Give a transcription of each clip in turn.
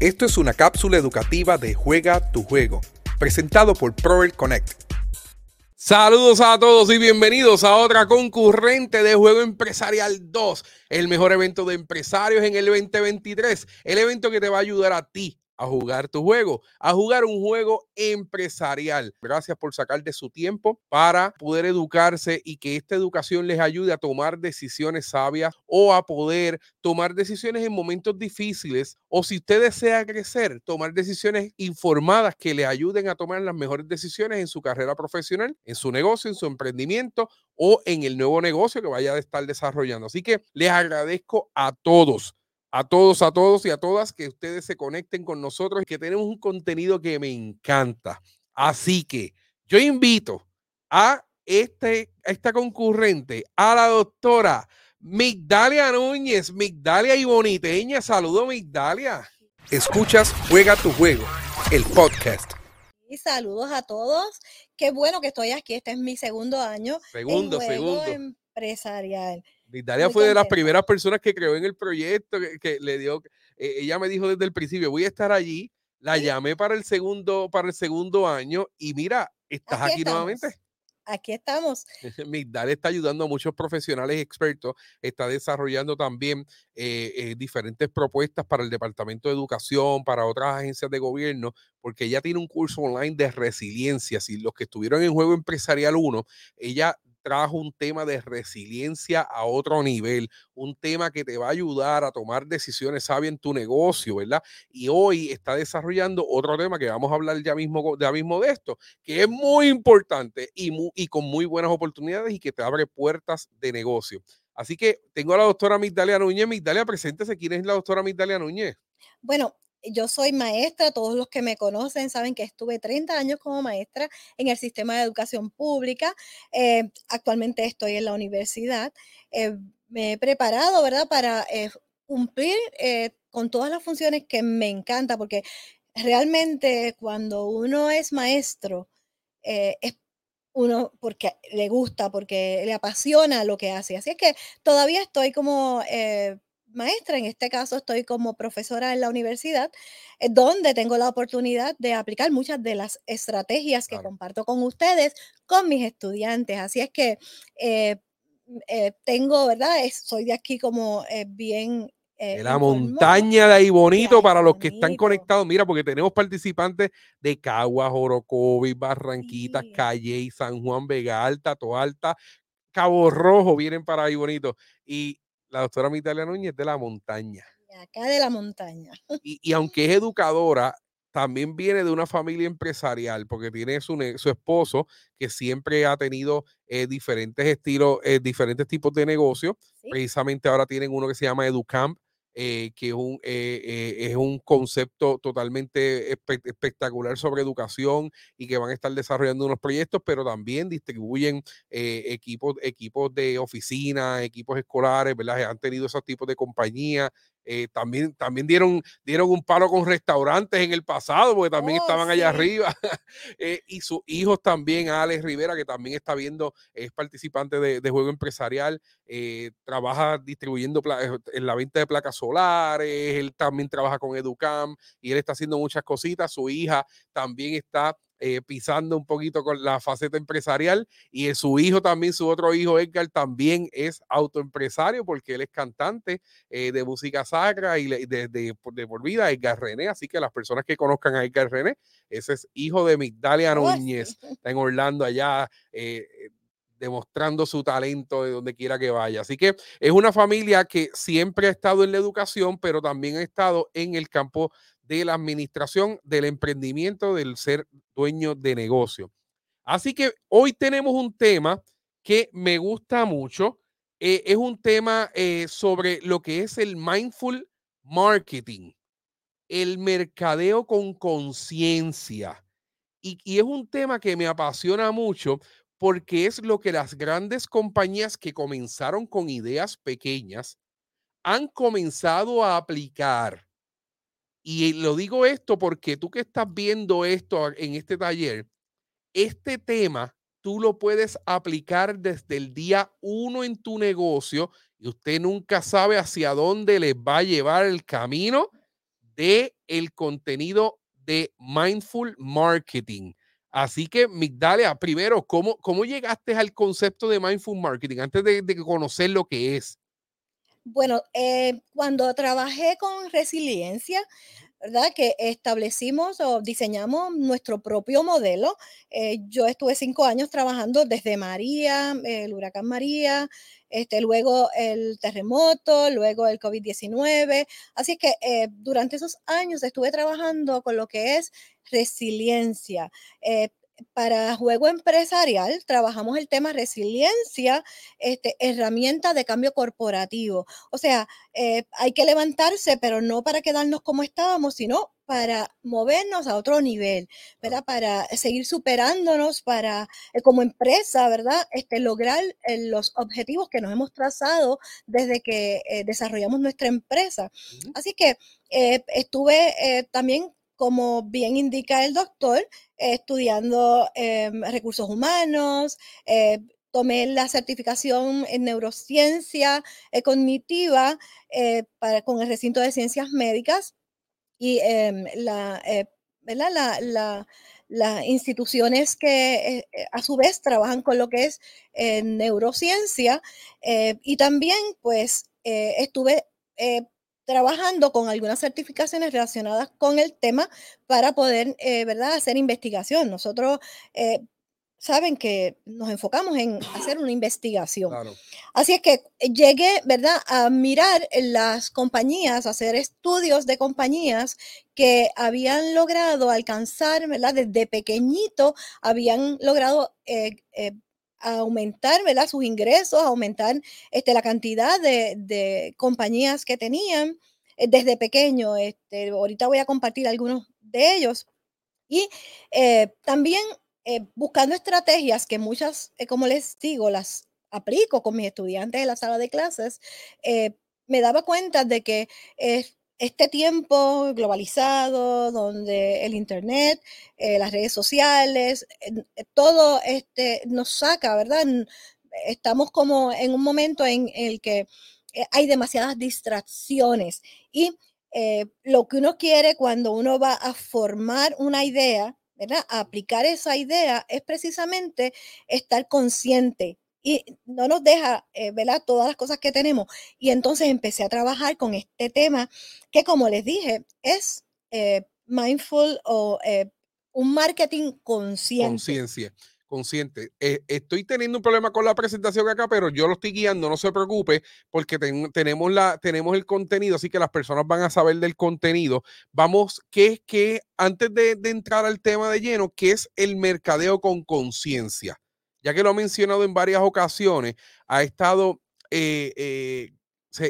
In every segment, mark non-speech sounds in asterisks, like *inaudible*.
Esto es una cápsula educativa de Juega tu Juego, presentado por Proel Connect. Saludos a todos y bienvenidos a otra concurrente de Juego Empresarial 2, el mejor evento de empresarios en el 2023, el evento que te va a ayudar a ti a jugar tu juego, a jugar un juego empresarial. Gracias por sacar de su tiempo para poder educarse y que esta educación les ayude a tomar decisiones sabias o a poder tomar decisiones en momentos difíciles o si usted desea crecer, tomar decisiones informadas que le ayuden a tomar las mejores decisiones en su carrera profesional, en su negocio, en su emprendimiento o en el nuevo negocio que vaya a estar desarrollando. Así que les agradezco a todos a todos, a todos y a todas que ustedes se conecten con nosotros y que tenemos un contenido que me encanta. Así que yo invito a, este, esta concurrente, a la doctora Migdalia Núñez, Migdalia y Boniteña. Saludo, Migdalia. Escuchas Juega tu Juego, el podcast. Y saludos a todos. Qué bueno que estoy aquí. Este es mi segundo año. Segundo, segundo. Empresarial. Italia fue de las primeras personas que creó en el proyecto, que, le dio, eh, ella me dijo desde el principio, voy a estar allí, la llamé para el segundo, para el segundo año y mira, estás aquí, nuevamente. Aquí estamos. *laughs* Migdal está ayudando a muchos profesionales expertos, está desarrollando también eh, eh, diferentes propuestas para el Departamento de Educación, para otras agencias de gobierno, porque ella tiene un curso online de resiliencia. Si los que estuvieron en Juego Empresarial 1, ella trajo un tema de resiliencia a otro nivel, un tema que te va a ayudar a tomar decisiones sabias en tu negocio, ¿verdad? Y hoy está desarrollando otro tema que vamos a hablar ya mismo, ya mismo de esto, que es muy importante y, y con muy buenas oportunidades y que te abre puertas de negocio. Así que tengo a la doctora Migdalia Núñez. Migdalia, preséntese. ¿Quién es la doctora Migdalia Núñez? Bueno, yo soy maestra, todos los que me conocen saben que estuve 30 años como maestra en el sistema de educación pública. Eh, actualmente estoy en la universidad. Eh, me he preparado, ¿verdad?, para eh, cumplir con todas las funciones que me encanta, porque realmente cuando uno es maestro, es uno porque le gusta, porque le apasiona lo que hace. Así es que todavía estoy como maestra, en este caso estoy como profesora en la universidad, eh, donde tengo la oportunidad de aplicar muchas de las estrategias que comparto con ustedes, con mis estudiantes. Así es que eh, eh, tengo, ¿verdad? soy de aquí como bien la montaña de ahí bonito para los que están conectados. Mira, porque tenemos participantes de Caguas, Orocovis, Barranquitas, Calle, San Juan, Vega Alta, Toalta, Cabo Rojo, vienen para ahí bonito. Y la doctora Mitalia Núñez de la montaña. acá de la montaña. *laughs* Y, aunque es educadora, también viene de una familia empresarial, porque tiene su, su esposo que siempre ha tenido eh, diferentes estilos, eh, diferentes tipos de negocios. Precisamente ahora tienen uno que se llama Educamp, eh, que es un, es un concepto totalmente espectacular sobre educación y que van a estar desarrollando unos proyectos, pero también distribuyen equipos, equipos de oficina, equipos escolares, ¿verdad? Han tenido esos tipos de compañías eh, también, también dieron, dieron un paro con restaurantes en el pasado, porque también oh, estaban allá arriba. *laughs* Eh, y sus hijos también, Alex Rivera, que también está viendo, es participante de, juego empresarial, eh, trabaja distribuyendo en la venta de placas solares, él también trabaja con Educam y él está haciendo muchas cositas. Su hija también está eh, pisando un poquito con la faceta empresarial y su hijo también, su otro hijo Edgar también es autoempresario porque él es cantante eh, de música sacra y de, de, por vida, Edgar René, así que las personas que conozcan a Edgar René, ese es hijo de Migdalia Núñez, está en Orlando allá. Eh, demostrando su talento de donde quiera que vaya. Así que es una familia que siempre ha estado en la educación, pero también ha estado en el campo de la administración, del emprendimiento, del ser dueño de negocio. Así que hoy tenemos un tema que me gusta mucho. Eh, es un tema eh, sobre lo que es el mindful marketing, el mercadeo con conciencia. Y, y, es un tema que me apasiona mucho porque es lo que las grandes compañías que comenzaron con ideas pequeñas han comenzado a aplicar y lo digo esto porque tú que estás viendo esto en este taller, este tema tú lo puedes aplicar desde el día uno en tu negocio y usted nunca sabe hacia dónde les va a llevar el camino de el contenido de Mindful Marketing. Así que, Migdalia, primero, ¿cómo, ¿cómo llegaste al concepto de Mindful Marketing antes de, de conocer lo que es? Bueno, eh, cuando trabajé con resiliencia, ¿verdad? Que establecimos o diseñamos nuestro propio modelo. Eh, yo estuve cinco años trabajando desde María, el huracán María, este, luego el terremoto, luego el COVID-19. Así que eh, durante esos años estuve trabajando con lo que es resiliencia. Eh, para juego empresarial trabajamos el tema resiliencia, este, herramienta de cambio corporativo. O sea, eh, hay que levantarse, pero no para quedarnos como estábamos, sino para movernos a otro nivel, ¿verdad? Para seguir superándonos, para eh, como empresa, ¿verdad? Este, lograr eh, los objetivos que nos hemos trazado desde que desarrollamos nuestra empresa. Así que estuve también como bien indica el doctor, estudiando em, recursos humanos, eh, tomé la certificación en neurociencia eh, cognitiva eh, para, con el recinto de ciencias médicas y em, la, las instituciones que a su vez trabajan con lo que es neurociencia y también pues estuve trabajando con algunas certificaciones relacionadas con el tema para poder, eh, ¿verdad?, hacer investigación. Nosotros eh, saben que nos enfocamos en hacer una investigación. Así es que llegué, ¿verdad?, a mirar las compañías, a hacer estudios de compañías que habían logrado alcanzar, ¿verdad?, desde pequeñito, habían logrado eh, aumentar ¿verdad? sus ingresos, aumentar este, la cantidad de, compañías que tenían eh, desde pequeño. Este, ahorita voy a compartir algunos de ellos. Y eh, también eh, buscando estrategias que muchas, como les digo, las aplico con mis estudiantes en la sala de clases, me daba cuenta de que este tiempo globalizado, donde el Internet, eh, las redes sociales, eh, todo este, nos saca, ¿verdad? Estamos como en un momento en el que eh, hay demasiadas distracciones y lo que uno quiere cuando uno va a formar una idea, ¿verdad? A aplicar esa idea es precisamente estar consciente y no nos deja eh, ver todas las cosas que tenemos. Y entonces empecé a trabajar con este tema que, como les dije, es eh, mindful o eh, un marketing consciente. Conciencia consciente. estoy teniendo un problema con la presentación acá, pero yo lo estoy guiando, no se preocupe, porque tenemos, la, tenemos el contenido, así que las personas van a saber del contenido. Vamos, que es que antes de, de entrar al tema de lleno, ¿qué es el mercadeo con conciencia? Ya que lo ha mencionado en varias ocasiones, ha estado, eh, eh,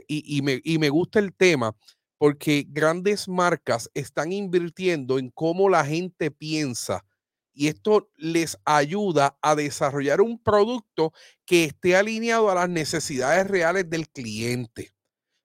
y, me, y me gusta el tema, porque grandes marcas están invirtiendo en cómo la gente piensa y esto les ayuda a desarrollar un producto que esté alineado a las necesidades reales del cliente.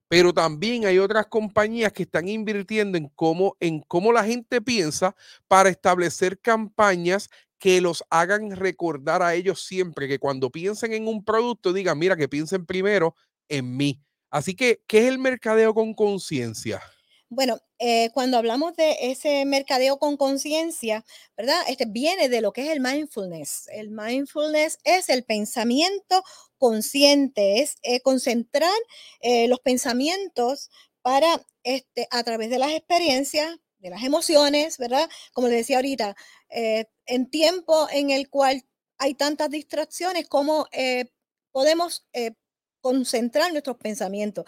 Pero también hay otras compañías que están invirtiendo en cómo, en cómo la gente piensa para establecer campañas que los hagan recordar a ellos siempre que cuando piensen en un producto digan, mira, que piensen primero en mí. Así que, ¿qué es el mercadeo con conciencia? Bueno, eh, cuando hablamos de ese mercadeo con conciencia, ¿verdad? Este viene de lo que es el mindfulness. El mindfulness es el pensamiento consciente, es eh, concentrar eh, los pensamientos para, este, a través de las experiencias, de las emociones, ¿verdad? Como les decía ahorita, eh, en tiempo en el cual hay tantas distracciones, ¿cómo eh, podemos eh, concentrar nuestros pensamientos?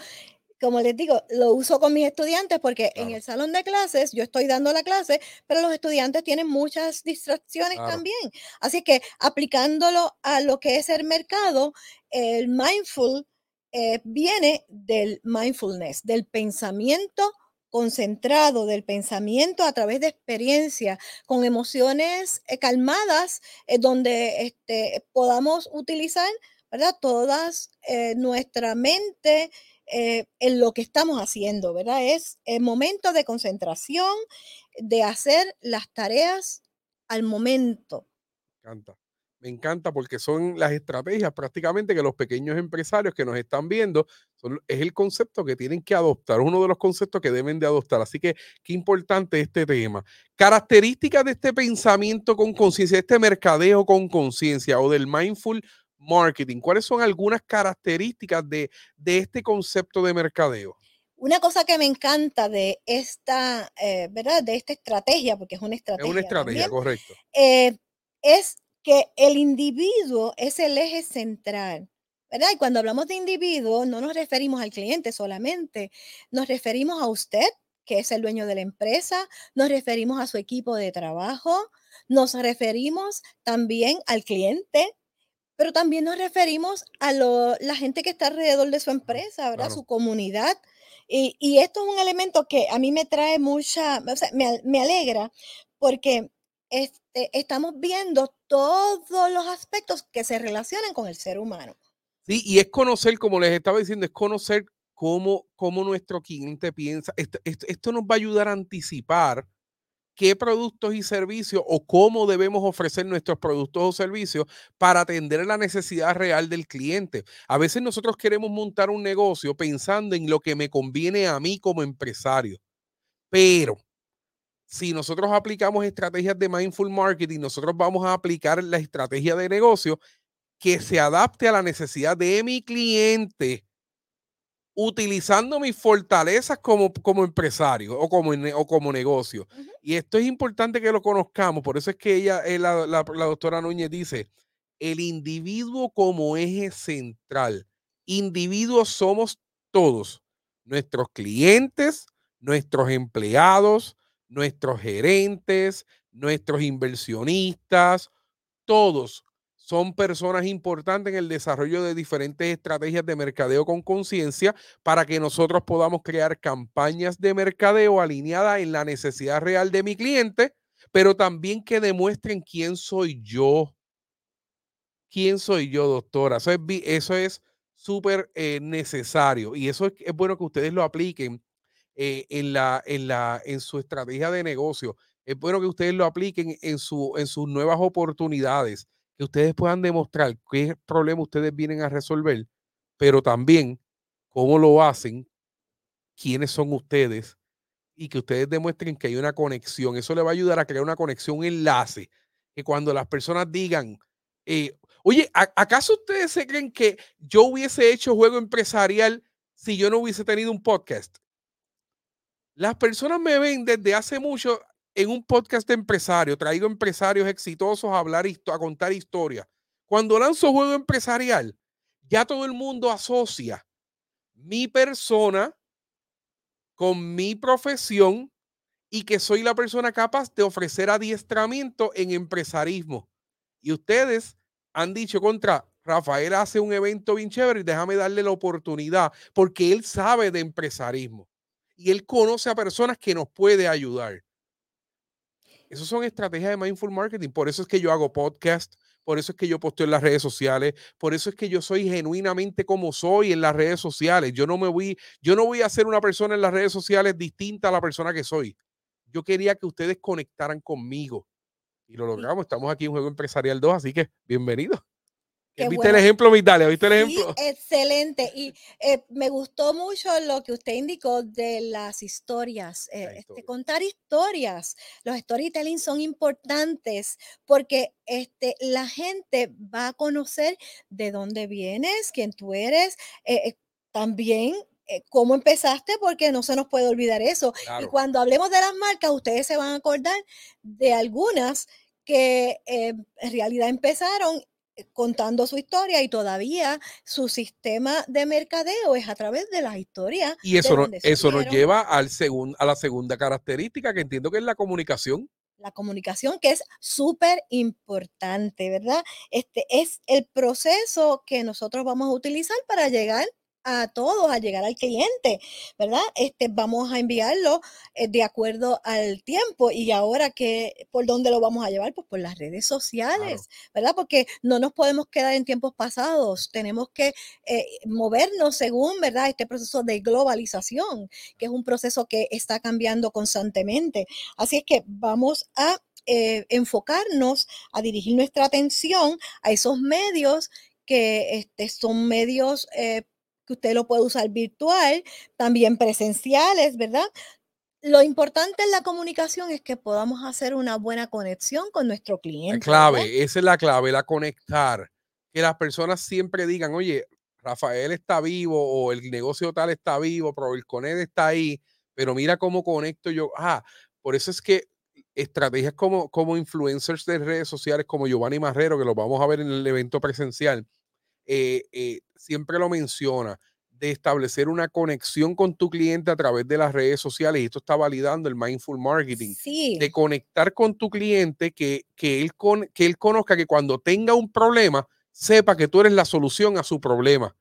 Como les digo, lo uso con mis estudiantes porque en el salón de clases yo estoy dando la clase, pero los estudiantes tienen muchas distracciones también. Así que aplicándolo a lo que es el mercado, el mindful viene del mindfulness, del pensamiento concentrado del pensamiento a través de experiencia, con emociones eh, calmadas, eh, donde este, podamos utilizar, ¿verdad? Todas eh, nuestra mente en lo que estamos haciendo, ¿verdad? Es el momento de concentración, de hacer las tareas al momento. Me encanta porque son las estrategias prácticamente que los pequeños empresarios que nos están viendo, es el concepto que tienen que adoptar, uno de los conceptos que deben de adoptar. Así que qué importante este tema. Características de este pensamiento con conciencia, este mercadeo con conciencia o del mindful marketing. ¿Cuáles son algunas características de, de este concepto de mercadeo? Una cosa que me encanta de esta, eh, ¿verdad? De esta estrategia, porque es una estrategia. Es una estrategia, correcto. Eh, es que el individuo es el eje central. ¿verdad? Y cuando hablamos de individuo, no nos referimos al cliente solamente, nos referimos a usted, que es el dueño de la empresa, nos referimos a su equipo de trabajo, nos referimos también al cliente, pero también nos referimos a la gente que está alrededor de su empresa, ¿verdad? Su comunidad. Y, esto es un elemento que a mí me trae mucha, o sea, me, alegra porque este, estamos viendo todos los aspectos que se relacionan con el ser humano. Sí, y es conocer, como les estaba diciendo, es conocer cómo, cómo nuestro cliente piensa. Esto, esto, nos va a ayudar a anticipar qué productos y servicios o cómo debemos ofrecer nuestros productos o servicios para atender la necesidad real del cliente. A veces nosotros queremos montar un negocio pensando en lo que me conviene a mí como empresario, pero si nosotros aplicamos estrategias de mindful marketing, nosotros vamos a aplicar la estrategia de negocio que se adapte a la necesidad de mi cliente utilizando mis fortalezas como, como empresario o como, o como negocio. Y esto es importante que lo conozcamos, por eso es que ella, eh, la, la, doctora Núñez dice, el individuo como eje central. Individuos somos todos, nuestros clientes, nuestros empleados, nuestros gerentes, nuestros inversionistas, todos son personas importantes en el desarrollo de diferentes estrategias de mercadeo con conciencia para que nosotros podamos crear campañas de mercadeo alineadas en la necesidad real de mi cliente, pero también que demuestren quién soy yo. ¿Quién soy yo, doctora? Eso es súper eh, necesario y eso es, bueno que ustedes lo apliquen eh, en, la, en, la, en su estrategia de negocio. Es bueno que ustedes lo apliquen en, su, en sus nuevas oportunidades que ustedes puedan demostrar qué problema ustedes vienen a resolver, pero también cómo lo hacen, quiénes son ustedes y que ustedes demuestren que hay una conexión. Eso le va a ayudar a crear una conexión, un enlace, que cuando las personas digan, eh, oye, ¿acaso ustedes se creen que yo hubiese hecho juego empresarial si yo no hubiese tenido un podcast? Las personas me ven desde hace mucho en un podcast de empresario, traigo empresarios exitosos a hablar, a contar historias. Cuando lanzo juego empresarial, ya todo el mundo asocia mi persona con mi profesión y que soy la persona capaz de ofrecer adiestramiento en empresarismo. Y ustedes han dicho contra, Rafael hace un evento bien chévere y déjame darle la oportunidad porque él sabe de empresarismo y él conoce a personas que nos puede ayudar. Esas son estrategias de mindful marketing. Por eso es que yo hago podcast, por eso es que yo posteo en las redes sociales, por eso es que yo soy genuinamente como soy en las redes sociales. Yo no me voy, yo no voy a ser una persona en las redes sociales distinta a la persona que soy. Yo quería que ustedes conectaran conmigo y lo logramos. Estamos aquí en Juego Empresarial 2, así que bienvenidos. ¿Viste el ejemplo, el ejemplo? excelente. Y eh, me gustó mucho lo que usted indicó de las historias. Eh, este, contar historias. Los storytelling son importantes porque este, la gente va a conocer de dónde vienes, quién tú eres. Eh, también cómo empezaste, porque no se nos puede olvidar eso. Y cuando hablemos de las marcas, ustedes se van a acordar de algunas que en realidad empezaron contando su historia y todavía su sistema de mercadeo es a través de las historias. Y eso, eso nos lleva al a la segunda característica que entiendo que es la comunicación. La comunicación que es súper importante, ¿verdad? Este es el proceso que nosotros vamos a utilizar para llegar a todos a llegar al cliente, ¿verdad? Este, vamos a enviarlo eh, de acuerdo al tiempo y ahora que, ¿por dónde lo vamos a llevar? Pues por las redes sociales, ¿verdad? Porque no nos podemos quedar en tiempos pasados, tenemos que eh, movernos según, ¿verdad? Este proceso de globalización, que es un proceso que está cambiando constantemente. Así es que vamos a eh, enfocarnos a dirigir nuestra atención a esos medios que este, son medios eh, que usted lo puede usar virtual, también presenciales, ¿verdad? Lo importante en la comunicación es que podamos hacer una buena conexión con nuestro cliente. La clave, esa es la clave, la conectar. Que las personas siempre digan, oye, Rafael está vivo o el negocio tal está vivo, pero el Coned está ahí, pero mira cómo conecto yo. Ah, por eso es que estrategias como, como influencers de redes sociales como Giovanni Marrero, que lo vamos a ver en el evento presencial, eh, eh, siempre lo menciona, de establecer una conexión con tu cliente a través de las redes sociales, y esto está validando el mindful marketing, de conectar con tu cliente, que, que, él con, que él conozca que cuando tenga un problema, sepa que tú eres la solución a su problema.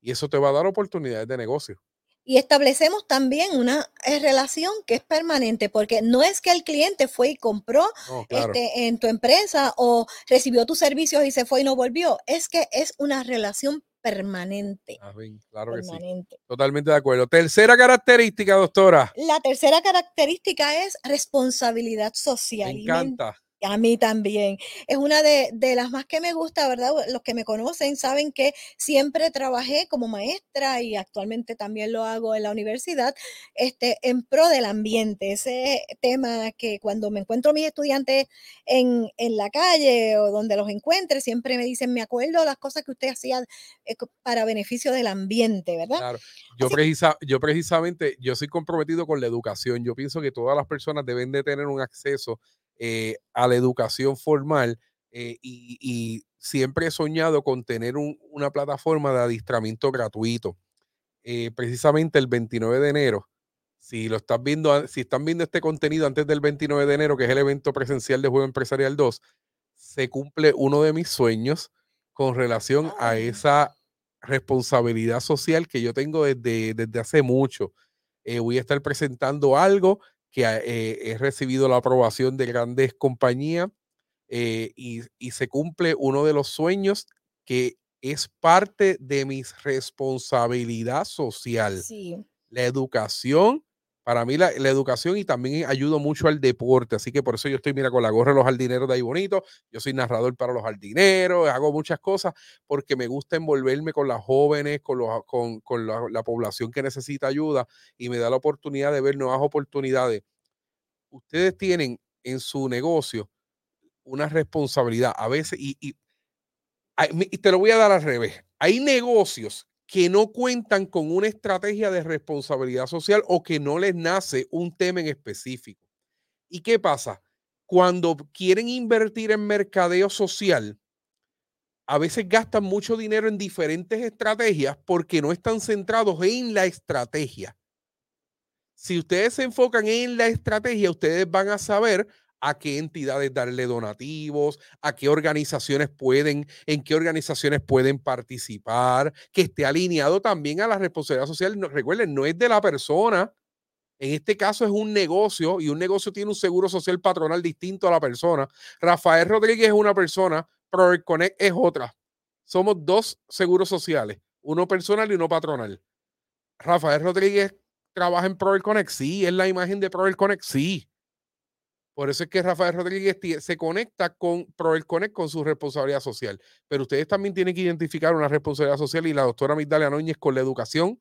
Y eso te va a dar oportunidades de negocio y establecemos también una eh, relación que es permanente, porque no es que el cliente fue y compró este, en tu empresa o recibió tus servicios y se fue y no volvió, es que es una relación permanente. Ah, claro que sí. Totalmente de acuerdo. Tercera característica, doctora. La tercera característica es responsabilidad social. Me encanta. A mí también. Es una de, las más que me gusta, ¿verdad? Los que me conocen saben que siempre trabajé como maestra y actualmente también lo hago en la universidad, este, en pro del ambiente. Ese tema que cuando me encuentro a mis estudiantes en, la calle o donde los encuentre, siempre me dicen, me acuerdo las cosas que usted hacía eh, para beneficio del ambiente, ¿verdad? Claro. Yo, yo precisamente, yo soy comprometido con la educación. Yo pienso que todas las personas deben de tener un acceso eh, a la educación formal eh, y, siempre he soñado con tener una plataforma de adiestramiento gratuito. Eh, precisamente el 29 de enero, si lo estás viendo, si están viendo este contenido antes del 29 de enero, que es el evento presencial de Juego Empresarial 2, se cumple uno de mis sueños con relación a esa responsabilidad social que yo tengo desde, desde hace mucho. voy a estar presentando algo que eh, he recibido la aprobación de grandes compañías eh, y, se cumple uno de los sueños que es parte de mi responsabilidad social. La educación, para mí la, educación y también ayudo mucho al deporte, así que por eso yo estoy, mira, con la gorra de los jardineros de ahí bonito, yo soy narrador para los jardineros, hago muchas cosas porque me gusta envolverme con las jóvenes, con, los, con, con la, la población que necesita ayuda y me da la oportunidad de ver nuevas oportunidades. Ustedes tienen en su negocio una responsabilidad a veces y te lo voy a dar al revés. Hay negocios que no cuentan con una estrategia de responsabilidad social o que no les nace un tema en específico. ¿Y qué pasa? Cuando quieren invertir en mercadeo social, a veces gastan mucho dinero en diferentes estrategias porque no están centrados en la estrategia. Si ustedes se enfocan en la estrategia, ustedes van a saber a qué entidades darle donativos, a qué organizaciones pueden, en qué organizaciones pueden participar, que esté alineado también a la responsabilidad social. recuerden, no es de la persona. En este caso es un negocio y un negocio tiene un seguro social patronal distinto a la persona. Rafael Rodríguez es una persona, Connect es otra. Somos dos seguros sociales, uno personal y uno patronal. Rafael Rodríguez trabaja en Connect, sí, es la imagen de Connect, sí por eso es que Rafael Rodríguez se conecta con Proel Connect con su responsabilidad social. Pero ustedes también tienen que identificar una responsabilidad social y la doctora Migdalia Núñez con la educación,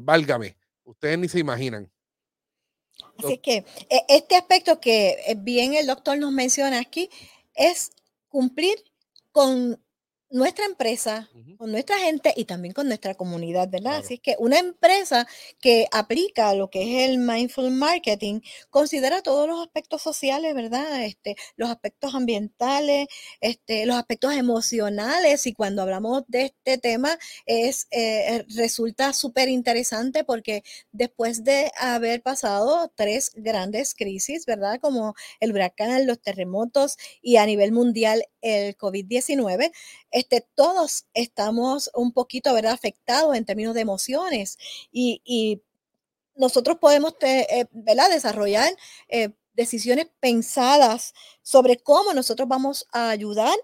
válgame, ustedes ni se imaginan. Así que e, este aspecto que eh, bien el doctor nos menciona aquí es cumplir con nuestra empresa, con nuestra gente y también con nuestra comunidad, ¿verdad? Así que una empresa que aplica lo que es el mindful marketing considera todos los aspectos sociales, ¿verdad? Este, los aspectos ambientales, este, los aspectos emocionales y cuando hablamos de este tema es eh, resulta súper interesante porque después de haber pasado tres grandes crisis, ¿verdad? Como el huracán, los terremotos y a nivel mundial el COVID-19, este, todos estamos un poquito ¿verdad? afectados en términos de emociones y, nosotros podemos eh, ¿verdad? desarrollar eh, decisiones pensadas sobre cómo nosotros vamos a ayudar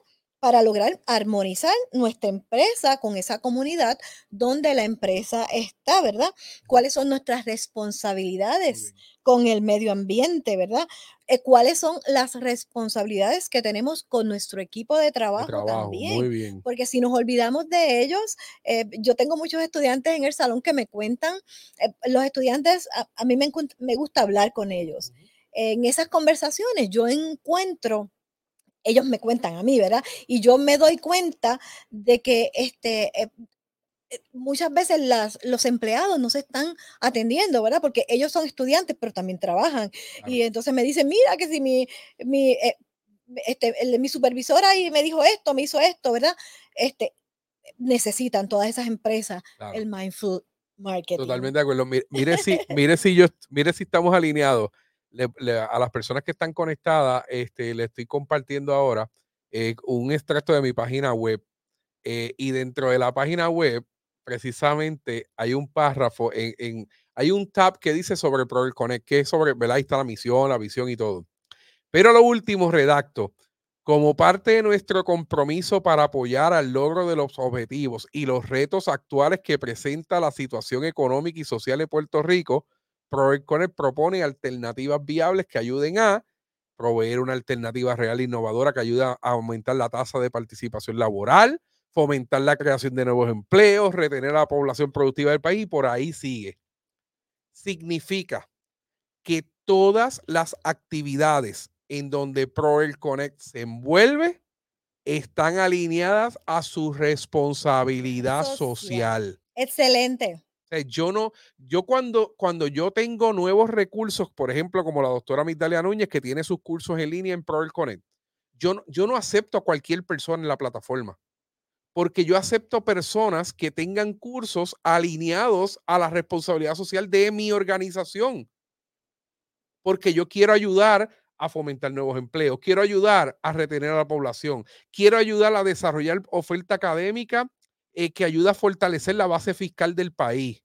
para lograr armonizar nuestra empresa con esa comunidad donde la empresa está, ¿verdad? ¿Cuáles son nuestras responsabilidades con el medio ambiente, ¿verdad? Eh, ¿Cuáles son las responsabilidades que tenemos con nuestro equipo de trabajo, también? Muy bien. Porque si nos olvidamos de ellos, eh, yo tengo muchos estudiantes en el salón que me cuentan, eh, los estudiantes, a, mí me, me, gusta hablar con ellos. En esas conversaciones yo encuentro ellos me cuentan a mí, ¿verdad? Y yo me doy cuenta de que este, eh, eh, muchas veces las, los empleados no se están atendiendo, ¿verdad? Porque ellos son estudiantes, pero también trabajan. Y entonces me dicen, mira que si mi, mi, eh, este, mi supervisora y me dijo esto, me hizo esto, ¿verdad? Este, necesitan todas esas empresas el mindful marketing. Totalmente de acuerdo. Mire, si, *laughs* mire si yo, mire si estamos alineados a las personas que están conectadas, este, le estoy compartiendo ahora eh, un extracto de mi página web. Eh, y dentro de la página web, precisamente, hay un párrafo, en, hay un tab que dice sobre Prover Connect, que es sobre, ¿verdad? Ahí está la misión, la visión y todo. Pero lo último, redacto, como parte de nuestro compromiso para apoyar al logro de los objetivos y los retos actuales que presenta la situación económica y social de Puerto Rico, ProErConnect propone alternativas viables que ayuden a proveer una alternativa real e innovadora que ayuda a aumentar la tasa de participación laboral, fomentar la creación de nuevos empleos, retener a la población productiva del país y por ahí sigue. Significa que todas las actividades en donde ProErConnect se envuelve están alineadas a su responsabilidad social. Excelente yo no, yo cuando, cuando yo tengo nuevos recursos, por ejemplo, como la doctora Migdalia Núñez, que tiene sus cursos en línea en Proel Connect, yo no, yo no acepto a cualquier persona en la plataforma, porque yo acepto personas que tengan cursos alineados a la responsabilidad social de mi organización, porque yo quiero ayudar a fomentar nuevos empleos, quiero ayudar a retener a la población, quiero ayudar a desarrollar oferta académica eh, que ayuda a fortalecer la base fiscal del país.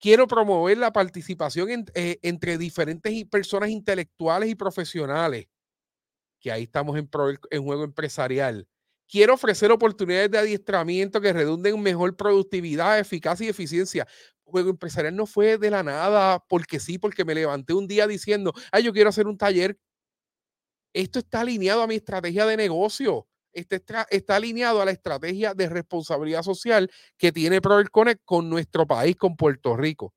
Quiero promover la participación eh, entre diferentes personas intelectuales y profesionales, que ahí estamos en, en juego empresarial. Quiero ofrecer oportunidades de adiestramiento que redunden en mejor productividad, eficacia y eficiencia. Juego empresarial no fue de la nada porque sí, porque me levanté un día diciendo, ay, yo quiero hacer un taller. Esto está alineado a mi estrategia de negocio está, está alineado a la estrategia de responsabilidad social que tiene Prover Connect con nuestro país, con Puerto Rico.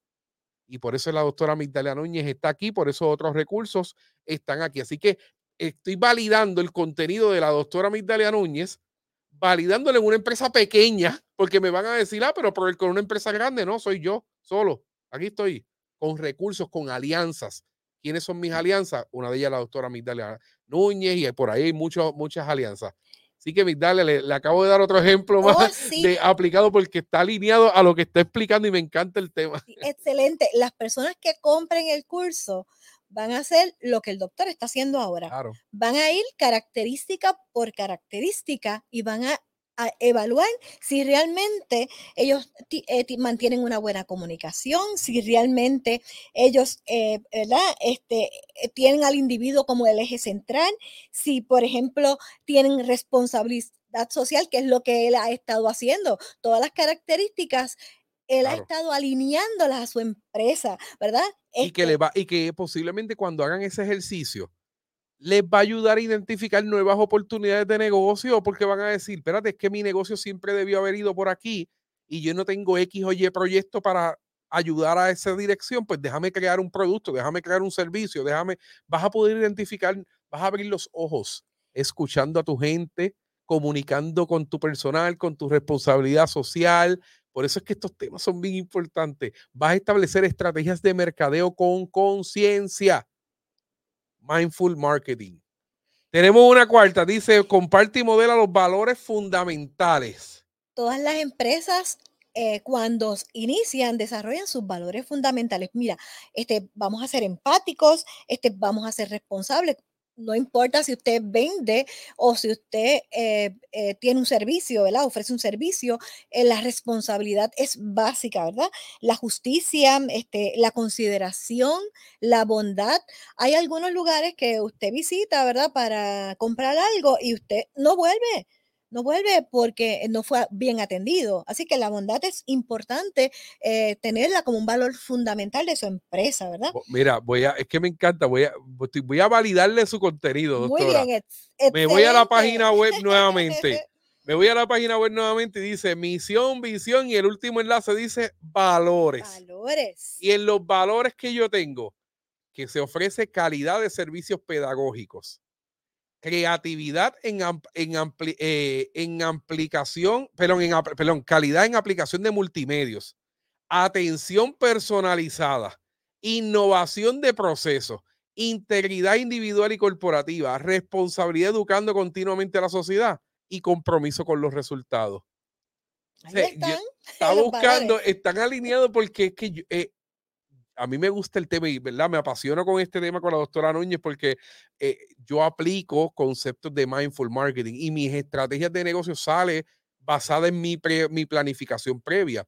Y por eso la doctora Migdalia Núñez está aquí, por eso otros recursos están aquí. Así que estoy validando el contenido de la doctora Migdalia Núñez, validándole en una empresa pequeña, porque me van a decir, ah, pero con una empresa grande, no, soy yo solo. Aquí estoy, con recursos, con alianzas. ¿Quiénes son mis alianzas? Una de ellas la doctora Migdalia Núñez y por ahí hay muchas alianzas. Así que, Migdalia, le, acabo de dar otro ejemplo oh, más de aplicado porque está alineado a lo que está explicando y me encanta el tema. Excelente. Las personas que compren el curso van a hacer lo que el doctor está haciendo ahora. Van a ir característica por característica y van a a evaluar si realmente ellos eh, mantienen una buena comunicación, si realmente ellos eh, Este, eh, tienen al individuo como el eje central, si por ejemplo tienen responsabilidad social, que es lo que él ha estado haciendo. Todas las características él ha estado alineándolas a su empresa, ¿verdad? Y que, le este va, y que posiblemente cuando hagan ese ejercicio, les va a ayudar a identificar nuevas oportunidades de negocio porque van a decir, espérate, es que mi negocio siempre debió haber ido por aquí y yo no tengo X o Y proyecto para ayudar a esa dirección, pues déjame crear un producto, déjame crear un servicio, déjame, vas a poder identificar, vas a abrir los ojos, escuchando a tu gente, comunicando con tu personal, con tu responsabilidad social. Por eso es que estos temas son bien importantes. Vas a establecer estrategias de mercadeo con conciencia Mindful Marketing. Tenemos una cuarta, dice, comparte y modela los valores fundamentales. Todas las empresas eh, cuando inician, desarrollan sus valores fundamentales. Mira, este, vamos a ser empáticos, este, vamos a ser responsables no importa si usted vende o si usted eh, eh, tiene un servicio, ¿verdad? Ofrece un servicio, eh, la responsabilidad es básica, ¿verdad? La justicia, este, la consideración, la bondad. Hay algunos lugares que usted visita, ¿verdad? Para comprar algo y usted no vuelve no vuelve porque no fue bien atendido. Así que la bondad es importante eh, tenerla como un valor fundamental de su empresa, ¿verdad? Mira, voy a, es que me encanta, voy a, voy a validarle su contenido, doctora. Muy bien, me voy a la página web nuevamente. *laughs* Me voy a la página web nuevamente y dice misión, visión y el último enlace dice valores. Valores. Y en los valores que yo tengo, que se ofrece calidad de servicios pedagógicos, creatividad en, en, eh, en aplicación, perdón, en, perdón, calidad en aplicación de multimedios, atención personalizada, innovación de procesos, integridad individual y corporativa, responsabilidad educando continuamente a la sociedad y compromiso con los resultados. están, *laughs* está buscando, están alineados porque es que eh, a mí me gusta el tema y ¿verdad? me apasiono con este tema con la doctora Núñez porque eh, yo aplico conceptos de mindful marketing y mis estrategias de negocio salen basadas en mi, planificación previa.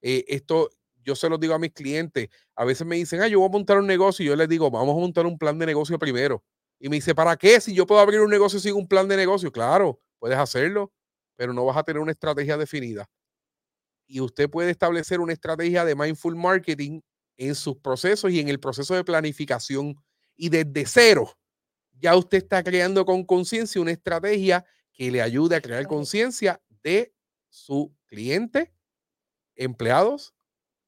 Eh, esto yo se lo digo a mis clientes. A veces me dicen, ah, yo voy a montar un negocio y yo les digo, vamos a montar un plan de negocio primero. Y me dice, ¿para qué? Si yo puedo abrir un negocio sin un plan de negocio. Claro, puedes hacerlo, pero no vas a tener una estrategia definida. Y usted puede establecer una estrategia de mindful marketing en sus procesos y en el proceso de planificación. Y desde cero, ya usted está creando con conciencia una estrategia que le ayude a crear conciencia de su cliente, empleados,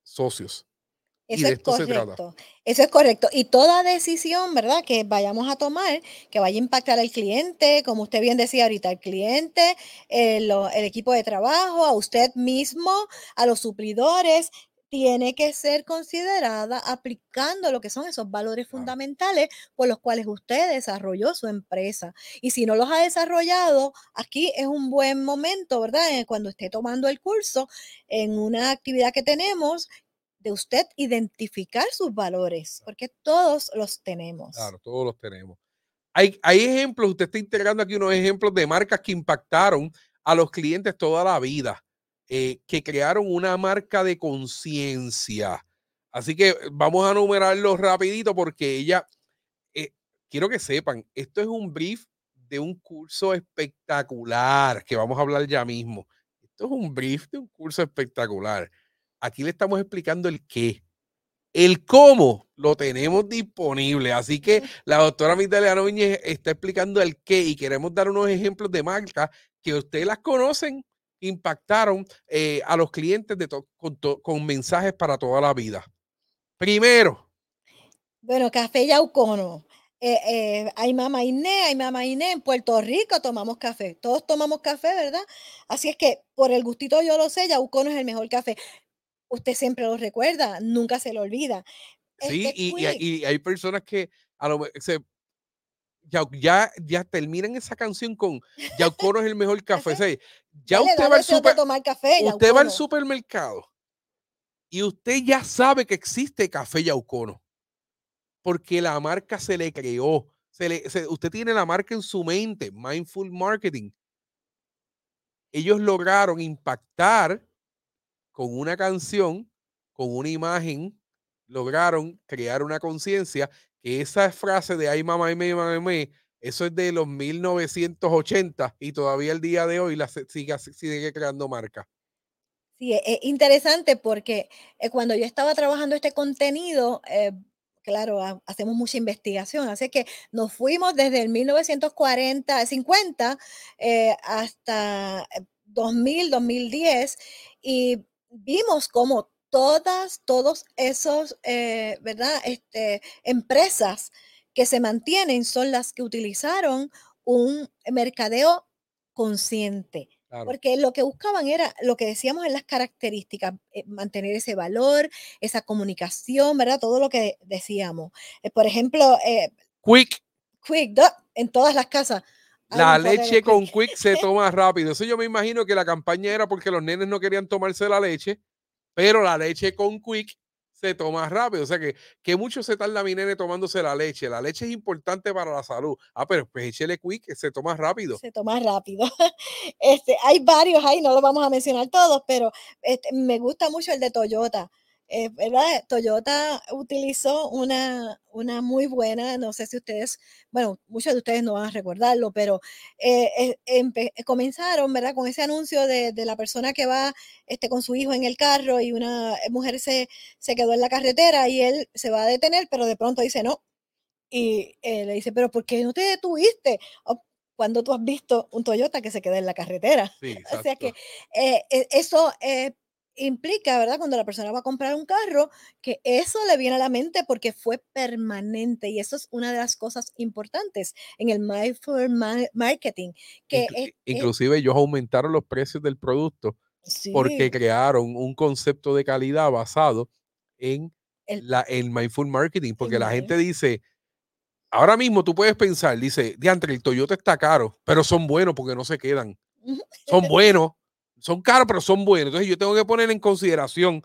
socios. Eso es correcto. Eso es correcto. Y toda decisión, ¿verdad? Que vayamos a tomar, que vaya a impactar al cliente, como usted bien decía ahorita, al cliente, el, el equipo de trabajo, a usted mismo, a los suplidores, tiene que ser considerada aplicando lo que son esos valores fundamentales por los cuales usted desarrolló su empresa. Y si no los ha desarrollado, aquí es un buen momento, ¿verdad? Eh, cuando esté tomando el curso en una actividad que tenemos, de usted identificar sus valores, porque todos los tenemos. Claro, todos los tenemos. Hay, hay ejemplos, usted está integrando aquí unos ejemplos de marcas que impactaron a los clientes toda la vida eh, que crearon una marca de conciencia. Así que vamos a numerarlo rapidito porque ella, eh, quiero que sepan, esto es un brief de un curso espectacular que vamos a hablar ya mismo. Esto es un brief de un curso espectacular. Aquí le estamos explicando el qué. El cómo lo tenemos disponible. Así que la doctora Migdalia Núñez está explicando el qué y queremos dar unos ejemplos de marcas que ustedes las conocen impactaron eh, a los clientes de con, mensajes para toda la vida. Primero. Bueno, Café Yaucono. Eh, eh, hay mamá Inés, hay mamá Inés, en Puerto Rico tomamos café, todos tomamos café, ¿verdad? Así es que por el gustito yo lo sé, Yaucono es el mejor café. Usted siempre lo recuerda, nunca se lo olvida. Sí, este y, hay personas que a lo se, ya, ya, terminan esa canción con Yaucono es el mejor *laughs* café. ya usted va, al super, café, usted va al supermercado y usted ya sabe que existe café Yaucono porque la marca se le creó. Se le, usted tiene la marca en su mente, Mindful Marketing. Ellos lograron impactar con una canción, con una imagen, lograron crear una conciencia esa frase de ay mamá, y me, mamá, eso es de los 1980 y todavía el día de hoy la sigue, sigue creando marca. Sí, es e, interesante porque eh, cuando yo estaba trabajando este contenido, eh, claro, hacemos mucha investigación, así que nos fuimos desde el 1940, 50 eh, hasta 2000, 2010 y vimos cómo todas, todos esos, eh, ¿verdad? Este, empresas que se mantienen son las que utilizaron un mercadeo consciente. Porque lo que buscaban era lo que decíamos en las características, eh, mantener ese valor, esa comunicación, ¿verdad? Todo lo que decíamos. Eh, por ejemplo, Quick. Quick, en todas las casas. La leche con quick se *laughs* toma rápido. Eso yo me imagino que la campaña era porque los nenes no querían tomarse la leche pero la leche con Quick se toma rápido. O sea que, que mucho se tarda mi nene tomándose la leche. La leche es importante para la salud. Ah, pero pues échele Quick, se toma rápido. Se toma rápido. *laughs* Este, hay varios ahí, no los vamos a mencionar todos, pero este, me gusta mucho el de Toyota. Eh, ¿verdad? Toyota utilizó una, una muy buena, no sé si ustedes, bueno, muchos de ustedes no van a recordarlo, pero eh, comenzaron, ¿verdad? Con ese anuncio de, la persona que va este, con su hijo en el carro y una mujer se, se quedó en la carretera y él se va a detener, pero de pronto dice no. Y le dice, pero ¿por qué no te detuviste? cuando tú has visto un Toyota que se queda en la carretera. *laughs* o sea que eh, e, eso implica, ¿verdad? Cuando la persona va a comprar un carro, que eso le viene a la mente porque fue permanente y eso es una de las cosas importantes en el mindful marketing. Que inclusive ellos aumentaron los precios del producto porque crearon un concepto de calidad basado en el, la, mindful marketing, porque la gente dice, ahora mismo tú puedes pensar, dice, diantre, el Toyota está caro, pero son buenos porque no se quedan. Son buenos son caros, pero son buenos. Entonces yo tengo que poner en consideración,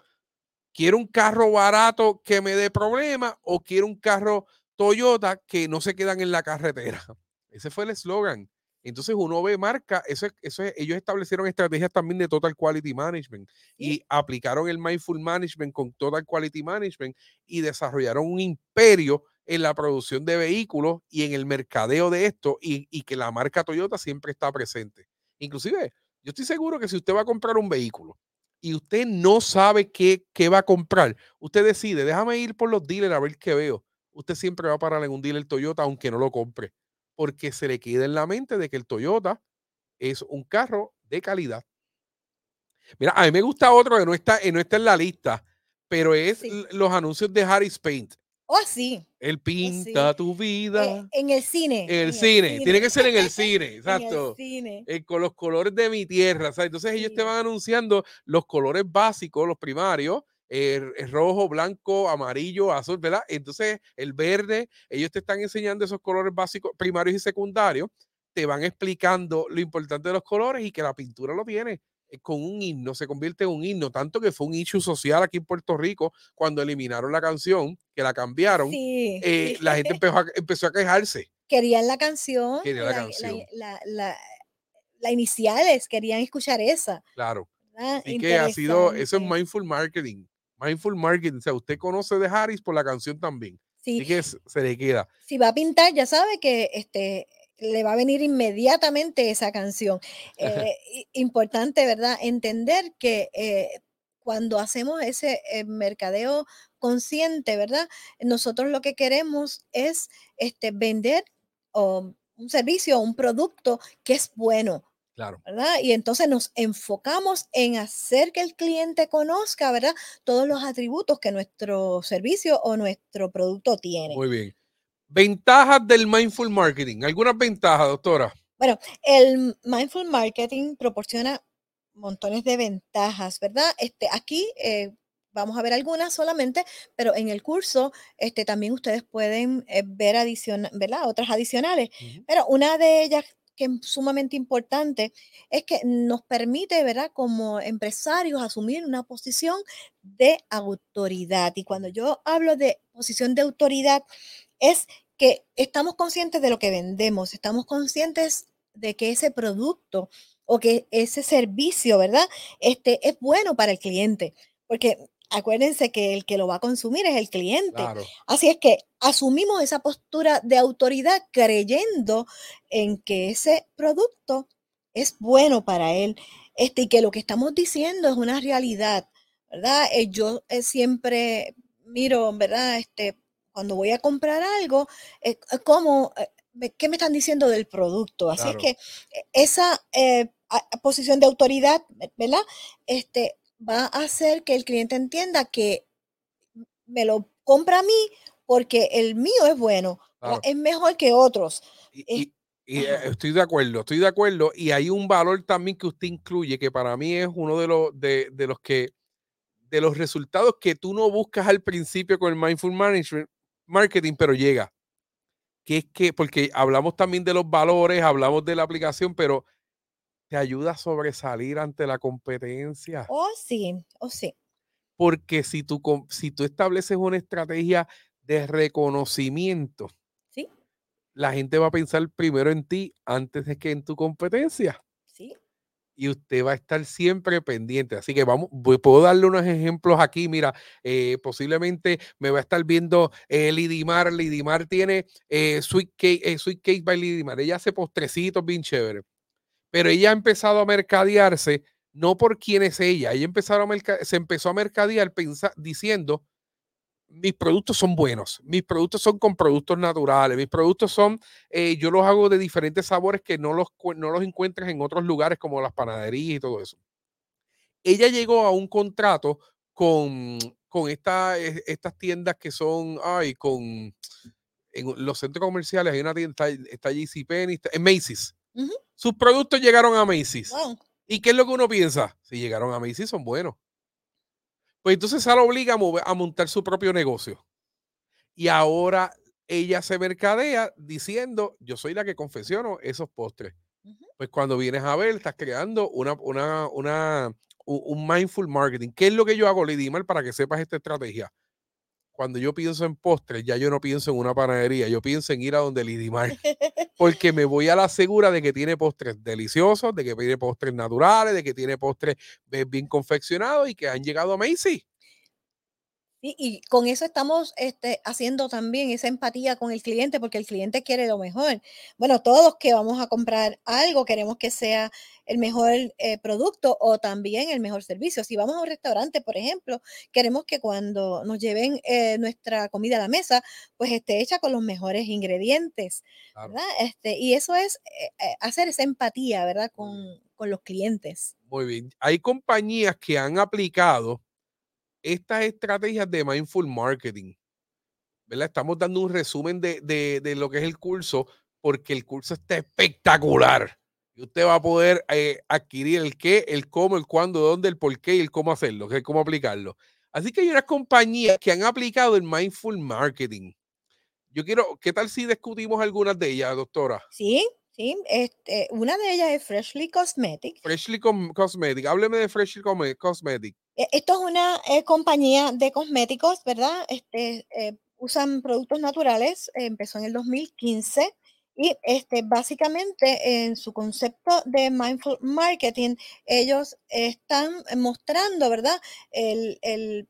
¿quiero un carro barato que me dé problemas o quiero un carro Toyota que no se quedan en la carretera? *laughs* Ese fue el eslogan. Entonces uno ve marca, eso, eso ellos establecieron estrategias también de Total Quality Management y aplicaron el Mindful Management con Total Quality Management y desarrollaron un imperio en la producción de vehículos y en el mercadeo de esto y, y que la marca Toyota siempre está presente. Inclusive yo estoy seguro que si usted va a comprar un vehículo y usted no sabe qué, qué va a comprar, usted decide, déjame ir por los dealers a ver qué veo. Usted siempre va a parar en un dealer Toyota aunque no lo compre, porque se le queda en la mente de que el Toyota es un carro de calidad. Mira, a mí me gusta otro que no está, no está en la lista, pero es los anuncios de Harris Paint. Oh, sí. Él pinta tu vida. Eh, en el cine. En el, cine. Tiene que ser en el *laughs* cine, exacto. en el cine. Eh, con los colores de mi tierra. Entonces ellos te van anunciando los colores básicos, los primarios. El, rojo, blanco, amarillo, azul, ¿verdad? Entonces, el verde, ellos te están enseñando esos colores básicos, primarios y secundarios, te van explicando lo importante de los colores y que la pintura lo tiene. Eh, con un himno, se convierte en un himno, tanto que fue un issue social aquí en Puerto Rico cuando eliminaron la canción, que la cambiaron, eh, la gente empezó a, empezó a quejarse. Querían la canción, Querían la, canción. La, iniciales, querían escuchar esa. Claro. Y que ha sido, eso es mindful marketing. Mindful marketing, o sea, usted conoce de Harris por la canción también. Sí. Así que se le queda. Si va a pintar, ya sabe que este, le va a venir inmediatamente esa canción. Eh, importante, ¿verdad? Entender que eh, cuando hacemos ese eh, mercadeo consciente, ¿verdad? Nosotros lo que queremos es este, vender un servicio o un producto que es bueno. Claro. ¿verdad? Y entonces nos enfocamos en hacer que el cliente conozca, ¿verdad? Todos los atributos que nuestro servicio o nuestro producto tiene. Muy bien. Ventajas del mindful marketing. ¿Algunas ventajas, doctora? Bueno, el mindful marketing proporciona montones de ventajas, ¿verdad? Este, aquí eh, vamos a ver algunas solamente, pero en el curso este, también ustedes pueden eh, ver ¿verdad? otras adicionales. Pero una de ellas que es sumamente importante es que nos permite, ¿verdad? Como empresarios asumir una posición de autoridad. Y cuando yo hablo de posición de autoridad, es que estamos conscientes de lo que vendemos, estamos conscientes de que ese producto o que ese servicio, ¿verdad? Este es bueno para el cliente, porque acuérdense que el que lo va a consumir es el cliente. Así es que asumimos esa postura de autoridad creyendo en que ese producto es bueno para él, este, y que lo que estamos diciendo es una realidad, ¿verdad? Eh, yo eh, siempre miro, ¿verdad? Este, cuando voy a comprar algo, eh, eh, ¿cómo, eh, ¿qué me están diciendo del producto? Así es que esa posición de autoridad, ¿verdad? Este, va a hacer que el cliente entienda que me lo compra a mí porque el mío es bueno, es mejor que otros. Y, estoy de acuerdo, estoy de acuerdo. Y hay un valor también que usted incluye, que para mí es uno de los, de, de los que, de los resultados que tú no buscas al principio con el Mindful Management, marketing, pero llega. Que es que, porque hablamos también de los valores, hablamos de la aplicación, pero te ayuda a sobresalir ante la competencia. Oh, sí, oh, sí. Porque si tú, si tú estableces una estrategia de reconocimiento, ¿Sí? la gente va a pensar primero en ti antes de que en tu competencia. Y usted va a estar siempre pendiente. Así que vamos, puedo darle unos ejemplos aquí. Mira, eh, posiblemente me va a estar viendo eh, Lidimar. Lidimar tiene eh, Sweet, Cake, eh, Sweet Cake by Lidimar. Ella hace postrecitos bien chéveres. Pero ella ha empezado a mercadearse no por quién es ella. Ella empezaron a se empezó a mercadear diciendo mis productos son buenos, mis productos son con productos naturales, mis productos son, eh, yo los hago de diferentes sabores que no los, no los encuentras en otros lugares como las panaderías y todo eso. Ella llegó a un contrato con, con esta, estas tiendas que son, ay, con en los centros comerciales hay una tienda, está, JCPenney, está, en Macy's. Sus productos llegaron a Macy's. ¿Y qué es lo que uno piensa? Si llegaron a Macy's son buenos. Pues entonces la obliga a, montar su propio negocio. Y ahora ella se mercadea diciendo, yo soy la que confesiono esos postres. Pues cuando vienes a ver, estás creando una, una, una, un mindful marketing. ¿Qué es lo que yo hago, Lady Mal, para que sepas esta estrategia? Cuando yo pienso en postres, ya yo no pienso en una panadería, yo pienso en ir a donde Lidimar. Porque me voy a la segura de que tiene postres deliciosos, de que tiene postres naturales, de que tiene postres bien confeccionados y que han llegado a Macy. Y, con eso estamos este, haciendo también esa empatía con el cliente, porque el cliente quiere lo mejor. Bueno, todos que vamos a comprar algo queremos que sea el mejor eh, producto o también el mejor servicio. Si vamos a un restaurante, por ejemplo, queremos que cuando nos lleven eh, nuestra comida a la mesa, pues esté hecha con los mejores ingredientes, ¿verdad? Este, y eso es eh, hacer esa empatía, ¿verdad? Con, con los clientes. Muy bien. Hay compañías que han aplicado estas estrategias de mindful marketing. ¿verdad? Estamos dando un resumen de, de, lo que es el curso, porque el curso está espectacular. Y usted va a poder eh, adquirir el qué, el cómo, el cuándo, dónde, el por qué y el cómo hacerlo, el cómo aplicarlo. Así que hay unas compañías que han aplicado el mindful marketing. Yo quiero, ¿qué tal si discutimos algunas de ellas, doctora? Sí, sí. Este, una de ellas es Freshly Cosmetic. Freshly Cosmetic. Hábleme de Freshly Cosmetic. E, esto es una eh, compañía de cosméticos, ¿verdad? Este, eh, usan productos naturales, empezó en el 2015 y este, básicamente en su concepto de mindful marketing, ellos están mostrando, ¿verdad? El, e,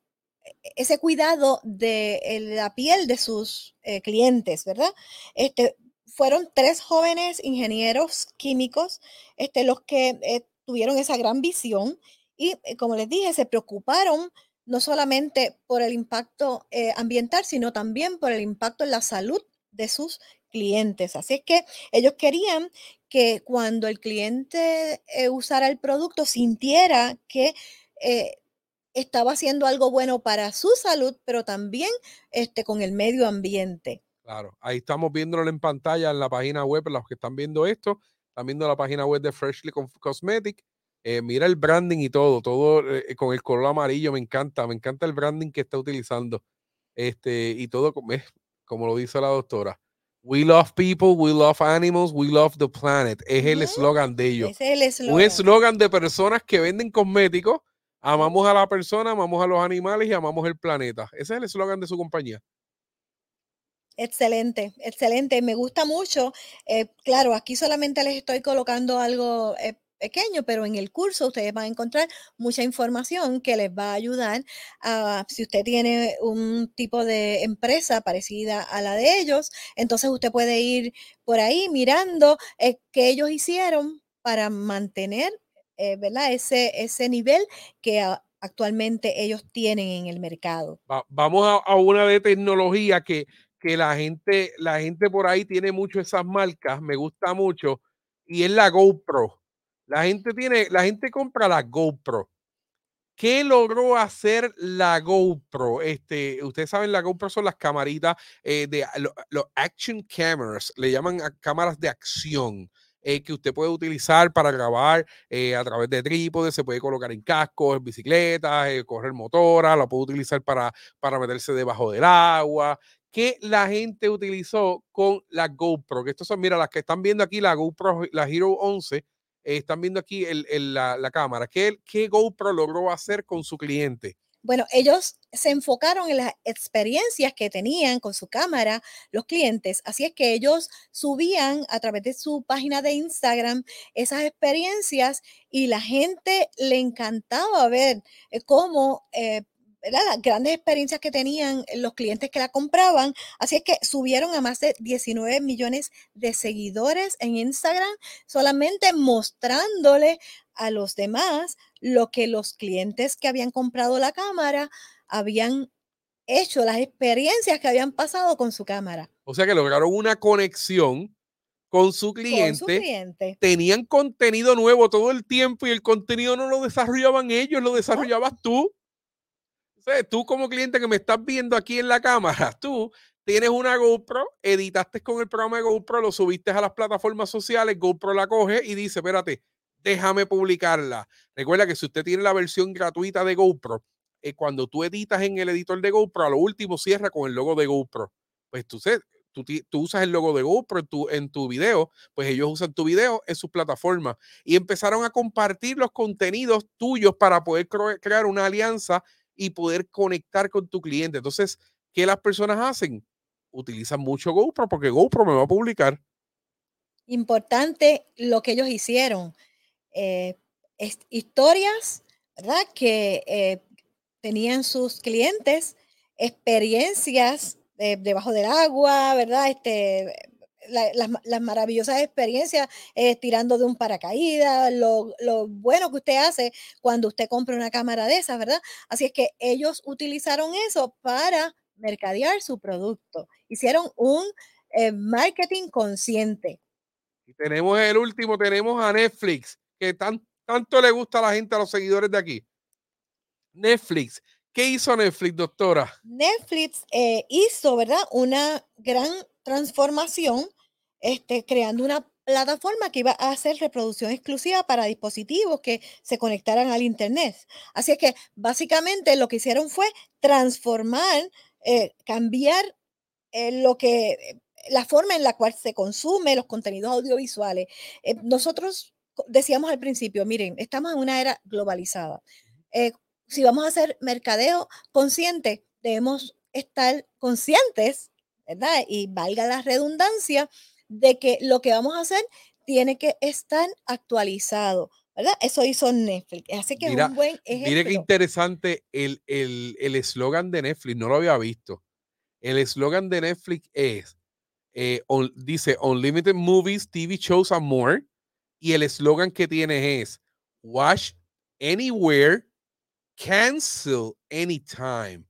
ese cuidado de la piel de sus eh, clientes, ¿verdad? Este, fueron tres jóvenes ingenieros químicos este, los que tuvieron esa gran visión y eh, como les dije, se preocuparon no solamente por el impacto eh, ambiental, sino también por el impacto en la salud de sus clientes. Así es que ellos querían que cuando el cliente eh, usara el producto sintiera que estaba haciendo algo bueno para su salud, pero también este, con el medio ambiente. Claro, ahí estamos viéndolo en pantalla en la página web, los que están viendo esto, están viendo la página web de Freshly Cosmetic eh, mira el branding y todo, todo eh, con el color amarillo, me encanta, me encanta el branding que está utilizando. Este, y todo como, como lo dice la doctora. We love people, we love animals, we love the planet. Es el eslogan de ellos. Es el Un eslogan de personas que venden cosméticos. Amamos a la persona, amamos a los animales y amamos el planeta. Ese es el eslogan de su compañía. Excelente, excelente. Me gusta mucho. Eh, claro, aquí solamente les estoy colocando algo pequeño, pero en el curso ustedes van a encontrar mucha información que les va a ayudar a, si usted tiene un tipo de empresa parecida a la de ellos, entonces usted puede ir por ahí mirando eh, qué ellos hicieron para mantener, eh, ¿verdad? Ese, ese nivel que actualmente ellos tienen en el mercado. vamos a, a, una de tecnología que, que la gente, la gente por ahí tiene mucho esas marcas, me gusta mucho, y es la GoPro. La gente tiene, la gente compra la GoPro. ¿Qué logró hacer la GoPro? Este, ustedes saben, la GoPro son las camaritas eh, de los action cameras, le llaman cámaras de acción. Eh, que usted puede utilizar para grabar eh, a través de trípodes, se puede colocar en cascos, en bicicletas, correr motora, la puede utilizar para, para meterse debajo del agua. ¿Qué la gente utilizó con la GoPro? Que estos son, mira, las que están viendo aquí, la GoPro, la Hero 11, están viendo aquí la, cámara. ¿Qué, ¿Qué, GoPro logró hacer con su cliente? Bueno, ellos se enfocaron en las experiencias que tenían con su cámara los clientes. Así es que ellos subían a través de su página de Instagram esas experiencias y la gente le encantaba ver eh, cómo eh, las grandes experiencias que tenían los clientes que la compraban. Así es que subieron a más de 19 millones de seguidores en Instagram, solamente mostrándole a los demás lo que los clientes que habían comprado la cámara habían hecho, las experiencias que habían pasado con su cámara. O sea que lograron una conexión con su cliente. Con su cliente. Tenían contenido nuevo todo el tiempo y el contenido no lo desarrollaban ellos, lo desarrollabas tú tú como cliente que me estás viendo aquí en la cámara, *laughs* tú tienes una GoPro, editaste con el programa de GoPro, lo subiste a las plataformas sociales, GoPro la coge y dice, espérate, déjame publicarla. Recuerda que si usted tiene la versión gratuita de GoPro, eh, cuando tú editas en el editor de GoPro, a lo último cierra con el logo de GoPro. Pues tú, tú, tú usas el logo de GoPro en tu, en tu video, pues ellos usan tu video en su plataforma y empezaron a compartir los contenidos tuyos para poder crear una alianza y poder conectar con tu cliente. Entonces, ¿qué las personas hacen? Utilizan mucho GoPro porque GoPro me va a publicar. Importante lo que ellos hicieron. Eh, historias, ¿verdad? Que eh, tenían sus clientes, experiencias debajo del agua, ¿verdad? Este, las, maravillosas experiencias eh, tirando de un paracaídas, lo, lo, bueno que usted hace cuando usted compra una cámara de esas, ¿verdad? Así es que ellos utilizaron eso para mercadear su producto. Hicieron un eh, marketing consciente. Y tenemos el último, tenemos a Netflix, que tan, tanto le gusta a la gente, a los seguidores de aquí. Netflix. ¿Qué hizo Netflix, doctora? Netflix eh, hizo, ¿verdad? Una gran transformación este, creando una plataforma que iba a hacer reproducción exclusiva para dispositivos que se conectaran al Internet. Así es que básicamente lo que hicieron fue transformar, eh, cambiar eh, lo que, la forma en la cual se consume los contenidos audiovisuales. Eh, nosotros decíamos al principio, miren, estamos en una era globalizada. si vamos a hacer mercadeo consciente, debemos estar conscientes, ¿verdad? Y valga la redundancia, de que lo que vamos a hacer tiene que estar actualizado. ¿verdad? Eso hizo Netflix. Así que es un buen ejemplo. Mire qué interesante el eslogan el, de Netflix, no lo había visto. El eslogan de Netflix es, eh, dice, Unlimited Movies, TV Shows and More. Y el eslogan que tiene es, Watch Anywhere, Cancel Anytime.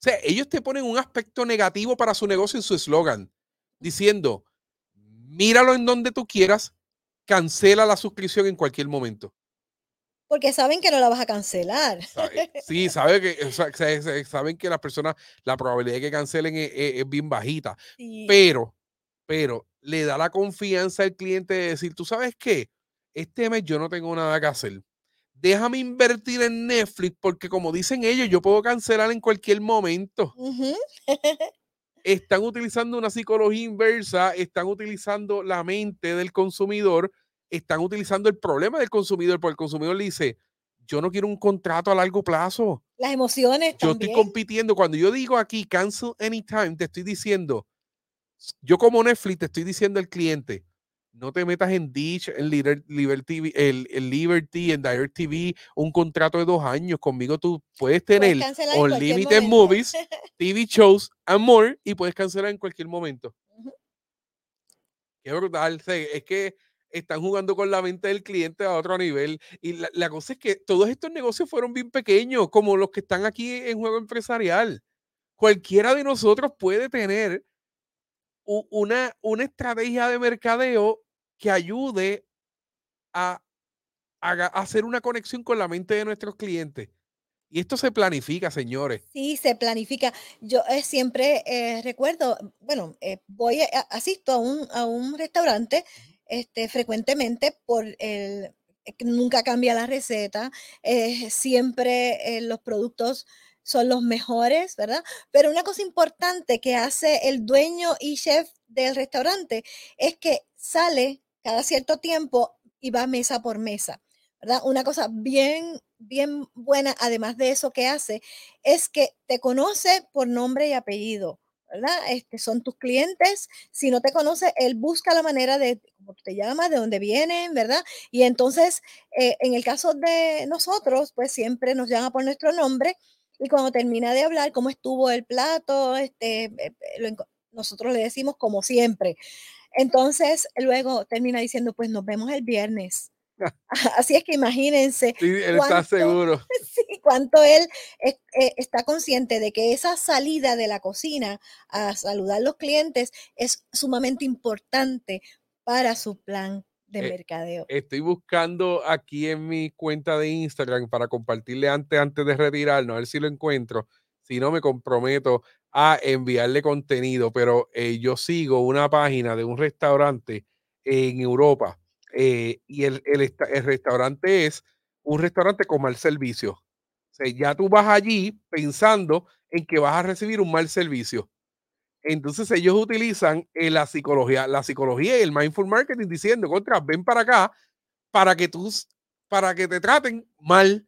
O sea, ellos te ponen un aspecto negativo para su negocio en su eslogan, diciendo, míralo en donde tú quieras, cancela la suscripción en cualquier momento. Porque saben que no la vas a cancelar. *laughs* Sí, saben que, saben que las personas, la probabilidad de que cancelen es, bien bajita. Pero, pero le da la confianza al cliente de decir, tú sabes qué, este mes yo no tengo nada que hacer. Déjame invertir en Netflix porque como dicen ellos, yo puedo cancelar en cualquier momento. *laughs* están utilizando una psicología inversa, están utilizando la mente del consumidor, están utilizando el problema del consumidor, porque el consumidor le dice, yo no quiero un contrato a largo plazo. Las emociones. Yo estoy compitiendo. Cuando yo digo aquí cancel anytime, te estoy diciendo, yo como Netflix te estoy diciendo al cliente, no te metas en Dish, en Liberty, el, Liberty, en Direct TV, un contrato de dos años. Conmigo tú puedes tener Unlimited Movies, *laughs* TV shows and more y puedes cancelar en cualquier momento. Qué brutal. Es que están jugando con la mente del cliente a otro nivel. Y la, la, cosa es que todos estos negocios fueron bien pequeños, como los que están aquí en juego empresarial. Cualquiera de nosotros puede tener una, una estrategia de mercadeo que ayude a, hacer una conexión con la mente de nuestros clientes. Y esto se planifica, señores. Sí, se planifica. Yo eh, siempre eh, recuerdo, bueno, eh, voy, a, asisto a un, a un restaurante este, frecuentemente por el, nunca cambia la receta, siempre los productos son los mejores, ¿verdad? Pero una cosa importante que hace el dueño y chef del restaurante es que sale cada cierto tiempo y va mesa por mesa. ¿verdad? Una cosa bien, bien buena, además de eso que hace, es que te conoce por nombre y apellido. ¿verdad? Este, son tus clientes. Si no te conoce, él busca la manera de cómo te llamas, de dónde vienen, ¿verdad? Y entonces, eh, en el caso de nosotros, pues siempre nos llama por nuestro nombre y cuando termina de hablar, cómo estuvo el plato, este, eh, eh, nosotros le decimos como siempre. Entonces, luego termina diciendo, pues nos vemos el viernes. *laughs* *laughs* Así es que imagínense. Sí, él está seguro. *laughs* Sí, cuánto él eh, está consciente de que esa salida de la cocina a saludar a los clientes es sumamente importante para su plan de eh, mercadeo. Estoy buscando aquí en mi cuenta de Instagram para compartirle antes, antes de retirarnos, a ver si lo encuentro. Si no, me comprometo a enviarle contenido, pero eh, yo sigo una página de un restaurante en Europa eh, y el, el, restaurante es un restaurante con mal servicio. O sea, ya tú vas allí pensando en que vas a recibir un mal servicio. Entonces ellos utilizan eh, la psicología, la psicología y el mindful marketing diciendo, contra, ven para acá para que tú, para que te traten mal,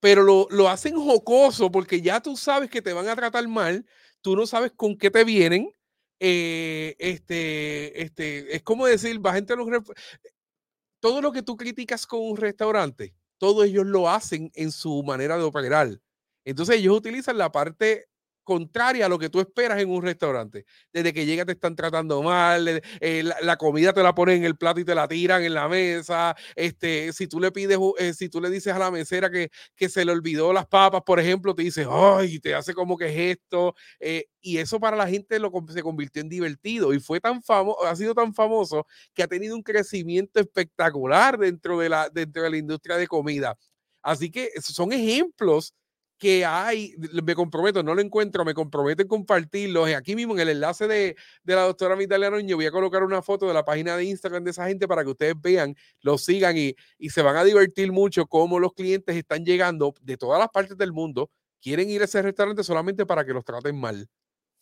pero lo, lo hacen jocoso porque ya tú sabes que te van a tratar mal, tú no sabes con qué te vienen, eh, este, este, es como decir, va gente los todo lo que tú criticas con un restaurante, todos ellos lo hacen en su manera de operar. Entonces ellos utilizan la parte contraria a lo que tú esperas en un restaurante. Desde que llegas te están tratando mal, eh, la, comida te la ponen en el plato y te la tiran en la mesa. Este, si tú le pides, eh, si tú le dices a la mesera que, que se le olvidó las papas, por ejemplo, te dice, ay, te hace como que es esto. Eh, y eso para la gente lo, se convirtió en divertido y fue tan famoso, ha sido tan famoso que ha tenido un crecimiento espectacular dentro de la, dentro de la industria de comida. Así que son ejemplos que hay, me comprometo, no lo encuentro, me comprometo en compartirlos. Aquí mismo en el enlace de, de la doctora Mitalia yo voy a colocar una foto de la página de Instagram de esa gente para que ustedes vean, lo sigan y, y se van a divertir mucho cómo los clientes están llegando de todas las partes del mundo, quieren ir a ese restaurante solamente para que los traten mal.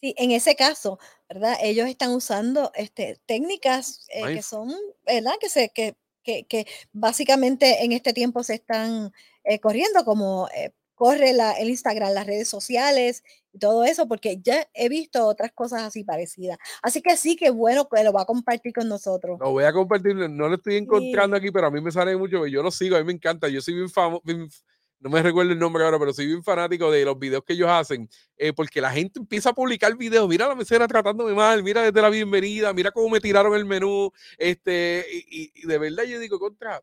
Sí, en ese caso, ¿verdad? Ellos están usando este, técnicas eh, que son, ¿verdad? Que, se, que, que, que, básicamente en este tiempo se están eh, corriendo como eh, corre la, el Instagram, las redes sociales y todo eso, porque ya he visto otras cosas así parecidas. Así que sí, que bueno que lo va a compartir con nosotros. Lo voy a compartir, no lo estoy encontrando aquí, pero a mí me sale mucho, yo lo sigo, a mí me encanta, yo soy bien famoso, no me recuerdo el nombre ahora, pero soy bien fanático de los videos que ellos hacen, eh, porque la gente empieza a publicar videos, mira la mesera tratándome mal, mira desde la bienvenida, mira cómo me tiraron el menú, este, y, y de verdad yo digo, contra,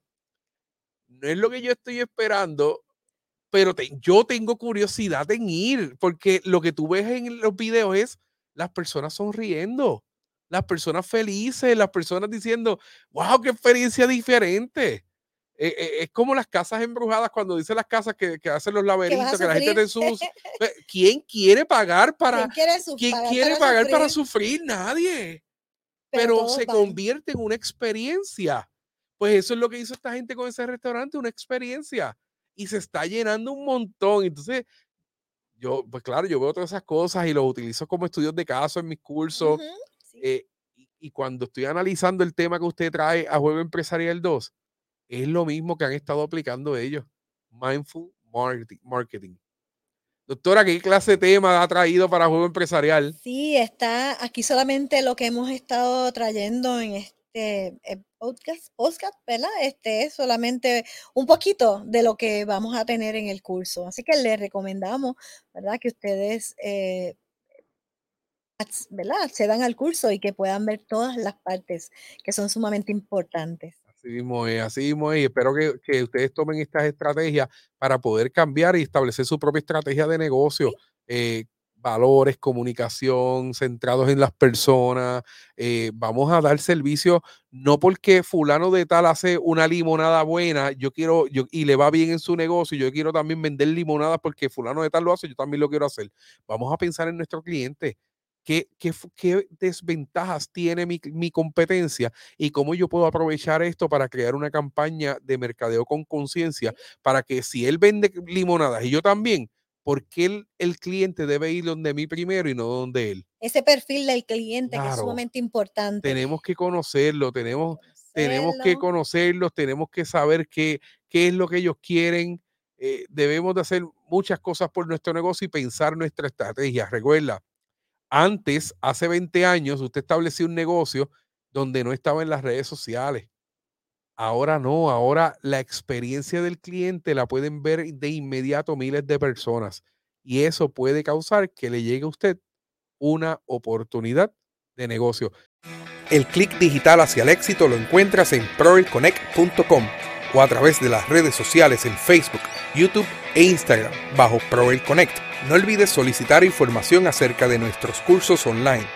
no es lo que yo estoy esperando, pero yo tengo curiosidad en ir, porque lo que tú ves en los videos es las personas sonriendo, las personas felices, las personas diciendo, wow, qué experiencia diferente. Eh, eh, es como las casas embrujadas cuando dicen las casas que, hacen los laberintos, que la gente te sus... *laughs* Pues, ¿Quién quiere pagar para... ¿Quién quiere, pagar, para, sufrir? Nadie. Pero, se convierte en una experiencia. Pues eso es lo que hizo esta gente con ese restaurante, una experiencia y se está llenando un montón. Entonces, yo, pues claro, yo veo todas esas cosas y los utilizo como estudios de caso en mis cursos. Eh, y, cuando estoy analizando el tema que usted trae a Juego Empresarial 2, es lo mismo que han estado aplicando ellos. Mindful Marketing. Doctora, ¿qué clase de tema ha traído para Juego Empresarial? Sí, está aquí solamente lo que hemos estado trayendo en este este eh, podcast, podcast, ¿verdad? Este es solamente un poquito de lo que vamos a tener en el curso. Así que les recomendamos, ¿verdad? Que ustedes, eh, ¿verdad? Accedan al curso y que puedan ver todas las partes que son sumamente importantes. Así mismo es, así mismo es. Y espero que, que ustedes tomen estas estrategias para poder cambiar y establecer su propia estrategia de negocio. Eh, valores, comunicación, centrados en las personas. Eh, vamos a dar servicio, no porque fulano de tal hace una limonada buena, yo quiero, yo, y le va bien en su negocio, yo quiero también vender limonadas porque fulano de tal lo hace, yo también lo quiero hacer. Vamos a pensar en nuestro cliente. ¿Qué, qué, qué desventajas tiene mi, mi competencia y cómo yo puedo aprovechar esto para crear una campaña de mercadeo con conciencia para que si él vende limonadas y yo también, ¿por qué el, cliente debe ir donde mí primero y no donde él? Ese perfil del cliente que es sumamente importante. Tenemos que conocerlo, tenemos, tenemos que conocerlos, tenemos que saber qué, qué es lo que ellos quieren. Eh, debemos de hacer muchas cosas por nuestro negocio y pensar nuestra estrategia. Recuerda, antes, hace 20 años, usted estableció un negocio donde no estaba en las redes sociales. Ahora no, ahora la experiencia del cliente la pueden ver de inmediato miles de personas y eso puede causar que le llegue a usted una oportunidad de negocio. El clic digital hacia el éxito lo encuentras en proelconnect.com o a través de las redes sociales en Facebook, YouTube e Instagram bajo Proel Connect. No olvides solicitar información acerca de nuestros cursos online